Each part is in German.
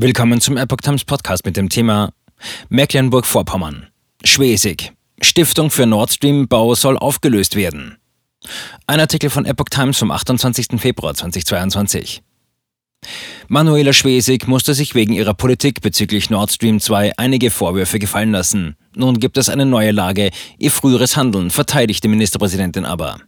Willkommen zum Epoch Times Podcast mit dem Thema Mecklenburg-Vorpommern. Schwesig. Stiftung für Nord Stream Bau soll aufgelöst werden. Ein Artikel von Epoch Times vom 28. Februar 2022. Manuela Schwesig musste sich wegen ihrer Politik bezüglich Nord Stream 2 einige Vorwürfe gefallen lassen. Nun gibt es eine neue Lage. Ihr früheres Handeln verteidigte Ministerpräsidentin aber.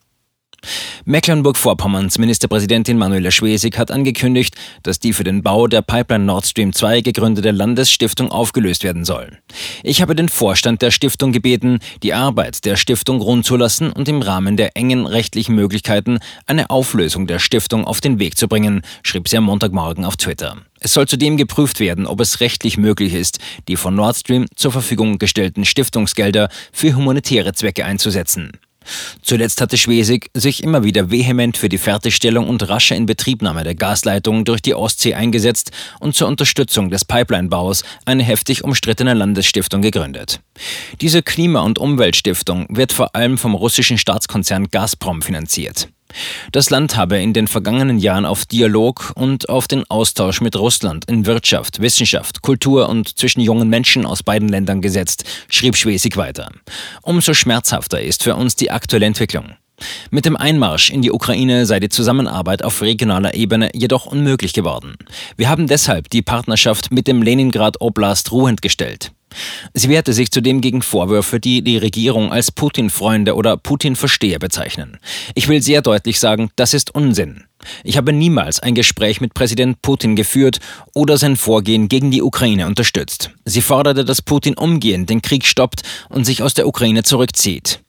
Mecklenburg-Vorpommerns Ministerpräsidentin Manuela Schwesig hat angekündigt, dass die für den Bau der Pipeline Nord Stream 2 gegründete Landesstiftung aufgelöst werden soll. Ich habe den Vorstand der Stiftung gebeten, die Arbeit der Stiftung rund zu lassen und im Rahmen der engen rechtlichen Möglichkeiten eine Auflösung der Stiftung auf den Weg zu bringen, schrieb sie am Montagmorgen auf Twitter. Es soll zudem geprüft werden, ob es rechtlich möglich ist, die von Nord Stream zur Verfügung gestellten Stiftungsgelder für humanitäre Zwecke einzusetzen. Zuletzt hatte Schwesig sich immer wieder vehement für die Fertigstellung und rasche Inbetriebnahme der Gasleitung durch die Ostsee eingesetzt und zur Unterstützung des Pipelinebaus eine heftig umstrittene Landesstiftung gegründet. Diese Klima- und Umweltstiftung wird vor allem vom russischen Staatskonzern Gazprom finanziert. Das Land habe in den vergangenen Jahren auf Dialog und auf den Austausch mit Russland in Wirtschaft, Wissenschaft, Kultur und zwischen jungen Menschen aus beiden Ländern gesetzt, schrieb Schwesig weiter. Umso schmerzhafter ist für uns die aktuelle Entwicklung. Mit dem Einmarsch in die Ukraine sei die Zusammenarbeit auf regionaler Ebene jedoch unmöglich geworden. Wir haben deshalb die Partnerschaft mit dem Leningrad Oblast ruhend gestellt. Sie wehrte sich zudem gegen Vorwürfe, die die Regierung als Putin-Freunde oder Putin-Versteher bezeichnen. Ich will sehr deutlich sagen, das ist Unsinn. Ich habe niemals ein Gespräch mit Präsident Putin geführt oder sein Vorgehen gegen die Ukraine unterstützt. Sie forderte, dass Putin umgehend den Krieg stoppt und sich aus der Ukraine zurückzieht.